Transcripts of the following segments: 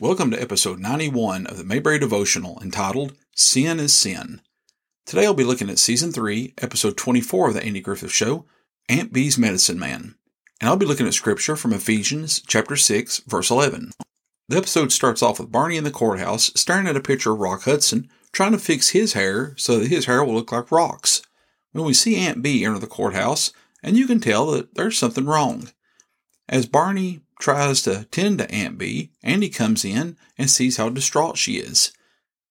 Welcome to episode 91 of the Mayberry Devotional entitled Sin is Sin. Today I'll be looking at season 3, episode 24 of the Andy Griffith Show, Aunt Bee's Medicine Man. And I'll be looking at scripture from Ephesians chapter 6, verse 11. The episode starts off with Barney in the courthouse staring at a picture of Rock Hudson, trying to fix his hair so that his hair will look like Rock's. When we see Aunt Bee enter the courthouse, and you can tell that there's something wrong. As Barney tries to tend to Aunt Bee, Andy comes in and sees how distraught she is.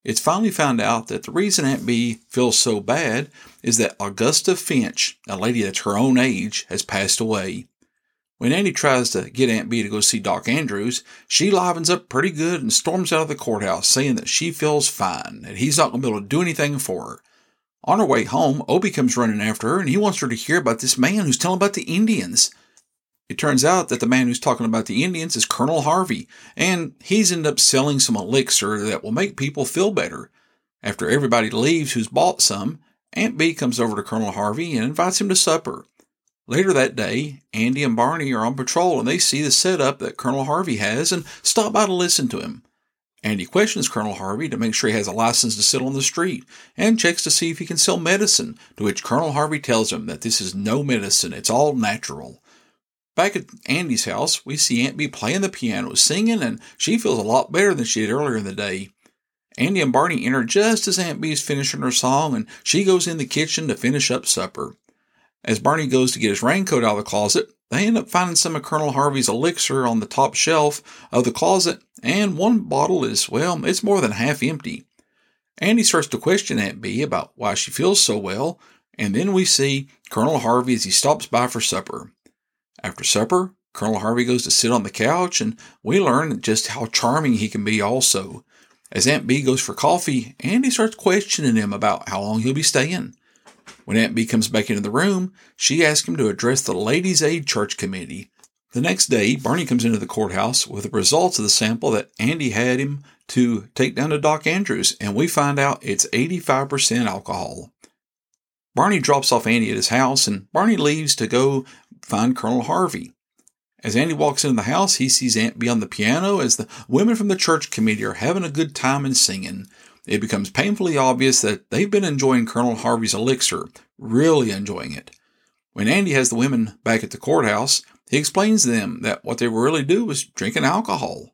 It's finally found out that the reason Aunt Bee feels so bad is that Augusta Finch, a lady that's her own age, has passed away. When Andy tries to get Aunt Bee to go see Doc Andrews, she livens up pretty good and storms out of the courthouse saying that she feels fine, and he's not going to be able to do anything for her. On her way home, Opie comes running after her and he wants her to hear about this man who's telling about the Indians. It turns out that the man who's talking about the Indians is Colonel Harvey, and he's ended up selling some elixir that will make people feel better. After everybody leaves who's bought some, Aunt Bee comes over to Colonel Harvey and invites him to supper. Later that day, Andy and Barney are on patrol and they see the setup that Colonel Harvey has and stop by to listen to him. Andy questions Colonel Harvey to make sure he has a license to sit on the street and checks to see if he can sell medicine, to which Colonel Harvey tells him that this is no medicine, it's all natural. Back at Andy's house, we see Aunt Bee playing the piano, singing, and she feels a lot better than she did earlier in the day. Andy and Barney enter just as Aunt Bee is finishing her song, and she goes in the kitchen to finish up supper. As Barney goes to get his raincoat out of the closet, they end up finding some of Colonel Harvey's elixir on the top shelf of the closet, and one bottle is, well, it's more than half empty. Andy starts to question Aunt Bee about why she feels so well, and then we see Colonel Harvey as he stops by for supper. After supper, Colonel Harvey goes to sit on the couch, and we learn just how charming he can be also. As Aunt Bee goes for coffee, Andy starts questioning him about how long he'll be staying. When Aunt Bee comes back into the room, she asks him to address the Ladies' Aid Church Committee. The next day, Barney comes into the courthouse with the results of the sample that Andy had him to take down to Doc Andrews, and we find out it's 85% alcohol. Barney drops off Andy at his house, and Barney leaves to go find Colonel Harvey. As Andy walks into the house, he sees Aunt Bee on the piano as the women from the church committee are having a good time and singing. It becomes painfully obvious that they've been enjoying Colonel Harvey's elixir, really enjoying it. When Andy has the women back at the courthouse, he explains to them that what they really do was drinking alcohol.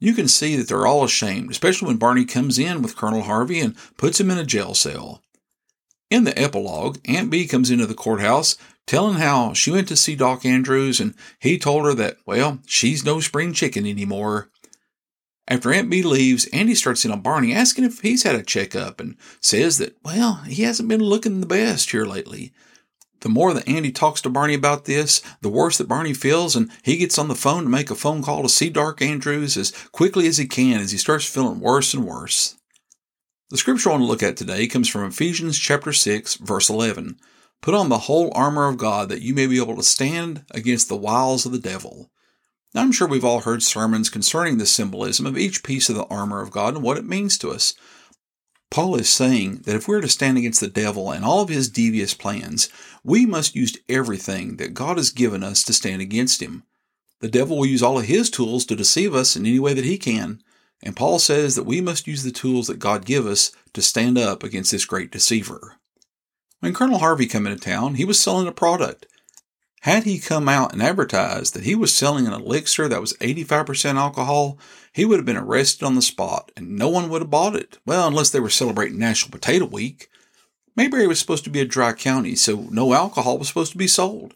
You can see that they're all ashamed, especially when Barney comes in with Colonel Harvey and puts him in a jail cell. In the epilogue, Aunt Bee comes into the courthouse telling how she went to see Doc Andrews and he told her that, well, she's no spring chicken anymore. After Aunt Bee leaves, Andy starts in on Barney asking if he's had a checkup and says that, well, he hasn't been looking the best here lately. The more that Andy talks to Barney about this, the worse that Barney feels, and he gets on the phone to make a phone call to see Doc Andrews as quickly as he can as he starts feeling worse and worse. The scripture I want to look at today comes from Ephesians chapter 6, verse 11. Put on the whole armor of God that you may be able to stand against the wiles of the devil. Now, I'm sure we've all heard sermons concerning the symbolism of each piece of the armor of God and what it means to us. Paul is saying that if we're to stand against the devil and all of his devious plans, we must use everything that God has given us to stand against him. The devil will use all of his tools to deceive us in any way that he can, and Paul says that we must use the tools that God give us to stand up against this great deceiver. When Colonel Harvey came into town, he was selling a product. Had he come out and advertised that he was selling an elixir that was 85% alcohol, he would have been arrested on the spot and no one would have bought it. Well, unless they were celebrating National Potato Week. Mayberry was supposed to be a dry county, so no alcohol was supposed to be sold.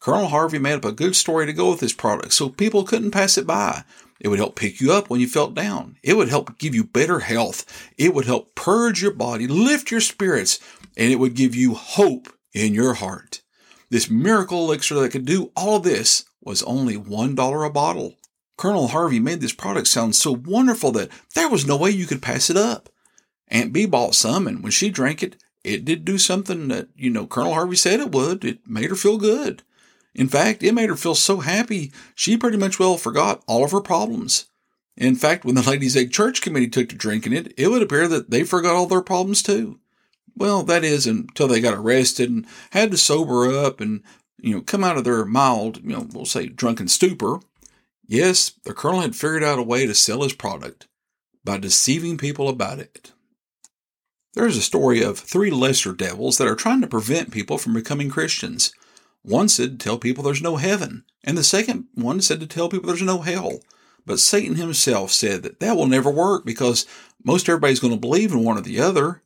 Colonel Harvey made up a good story to go with his product so people couldn't pass it by. It would help pick you up when you felt down. It would help give you better health. It would help purge your body, lift your spirits, and it would give you hope in your heart. This miracle elixir that could do all this was only $1 a bottle. Colonel Harvey made this product sound so wonderful that there was no way you could pass it up. Aunt Bee bought some, and when she drank it, it did do something that, you know, Colonel Harvey said it would. It made her feel good. In fact, it made her feel so happy, she pretty much well forgot all of her problems. In fact, when the Ladies' Aid Church Committee took to drinking it, it would appear that they forgot all their problems too. Well, that is until they got arrested and had to sober up and, you know, come out of their mild, you know, we'll say drunken stupor. Yes, the colonel had figured out a way to sell his product by deceiving people about it. There is a story of three lesser devils that are trying to prevent people from becoming Christians. One said to tell people there's no heaven, and the second one said to tell people there's no hell. But Satan himself said that that will never work because most everybody's going to believe in one or the other.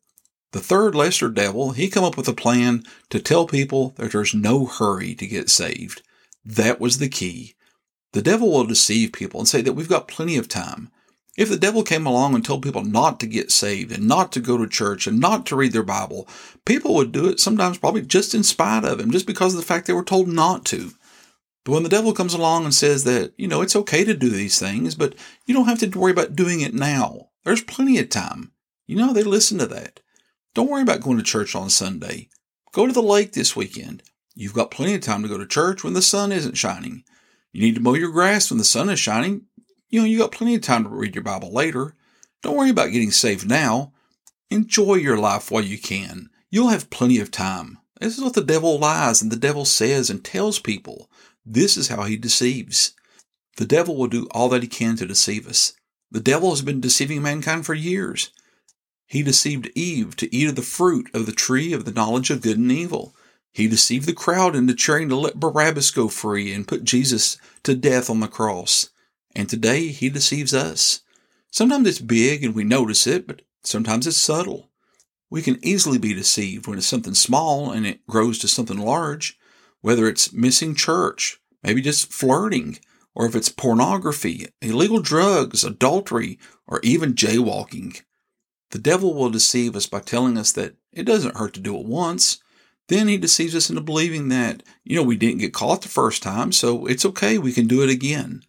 The third lesser devil, he come up with a plan to tell people that there's no hurry to get saved. That was the key. The devil will deceive people and say that we've got plenty of time. If the devil came along and told people not to get saved and not to go to church and not to read their Bible, people would do it sometimes probably just in spite of him, just because of the fact they were told not to. But when the devil comes along and says that, you know, it's okay to do these things, but you don't have to worry about doing it now. There's plenty of time. You know, they listen to that. Don't worry about going to church on Sunday. Go to the lake this weekend. You've got plenty of time to go to church when the sun isn't shining. You need to mow your grass when the sun is shining. You know, you got plenty of time to read your Bible later. Don't worry about getting saved now. Enjoy your life while you can. You'll have plenty of time. This is what the devil lies and the devil says and tells people. This is how he deceives. The devil will do all that he can to deceive us. The devil has been deceiving mankind for years. He deceived Eve to eat of the fruit of the tree of the knowledge of good and evil. He deceived the crowd into cheering to let Barabbas go free and put Jesus to death on the cross. And today he deceives us. Sometimes it's big and we notice it, but sometimes it's subtle. We can easily be deceived when it's something small and it grows to something large, whether it's missing church, maybe just flirting, or if it's pornography, illegal drugs, adultery, or even jaywalking. The devil will deceive us by telling us that it doesn't hurt to do it once. Then he deceives us into believing that, you know, we didn't get caught the first time, so it's okay, we can do it again.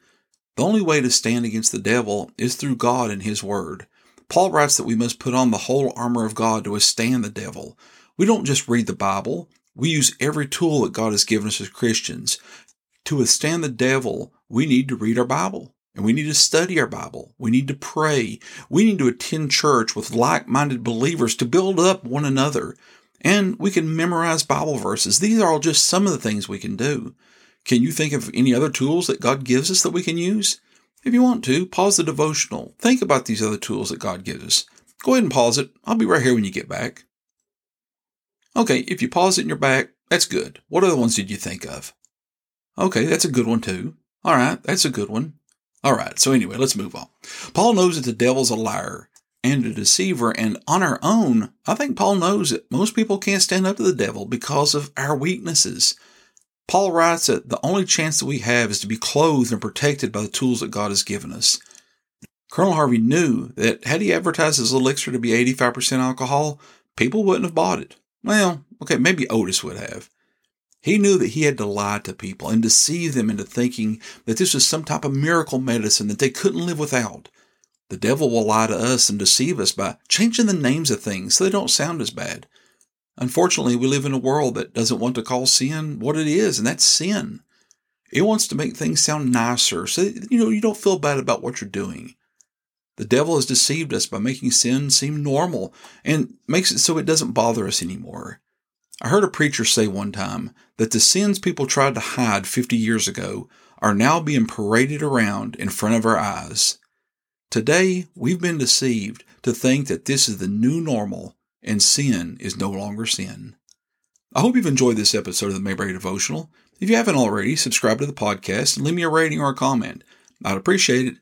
The only way to stand against the devil is through God and his word. Paul writes that we must put on the whole armor of God to withstand the devil. We don't just read the Bible, we use every tool that God has given us as Christians. To withstand the devil, we need to read our Bible. And we need to study our Bible. We need to pray. We need to attend church with like minded believers to build up one another. And we can memorize Bible verses. These are all just some of the things we can do. Can you think of any other tools that God gives us that we can use? If you want to, pause the devotional. Think about these other tools that God gives us. Go ahead and pause it. I'll be right here when you get back. Okay, if you pause it and you're back, that's good. What other ones did you think of? Okay, that's a good one too. All right, that's a good one. All right, so anyway, let's move on. Paul knows that the devil's a liar and a deceiver, and on our own, I think Paul knows that most people can't stand up to the devil because of our weaknesses. Paul writes that the only chance that we have is to be clothed and protected by the tools that God has given us. Colonel Harvey knew that had he advertised his elixir to be 85% alcohol, people wouldn't have bought it. Well, okay, maybe Otis would have. He knew that he had to lie to people and deceive them into thinking that this was some type of miracle medicine that they couldn't live without. The devil will lie to us and deceive us by changing the names of things so they don't sound as bad. Unfortunately, we live in a world that doesn't want to call sin what it is, and that's sin. It wants to make things sound nicer so that, you know you don't feel bad about what you're doing. The devil has deceived us by making sin seem normal and makes it so it doesn't bother us anymore. I heard a preacher say one time that the sins people tried to hide 50 years ago are now being paraded around in front of our eyes. Today, we've been deceived to think that this is the new normal and sin is no longer sin. I hope you've enjoyed this episode of the Mayberry Devotional. If you haven't already, subscribe to the podcast and leave me a rating or a comment. I'd appreciate it.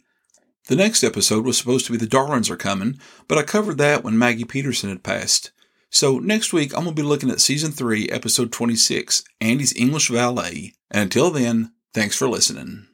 The next episode was supposed to be The Darlings Are Coming, but I covered that when Maggie Peterson had passed. So next week, I'm going to be looking at Season 3, Episode 26, Andy's English Valet. And until then, thanks for listening.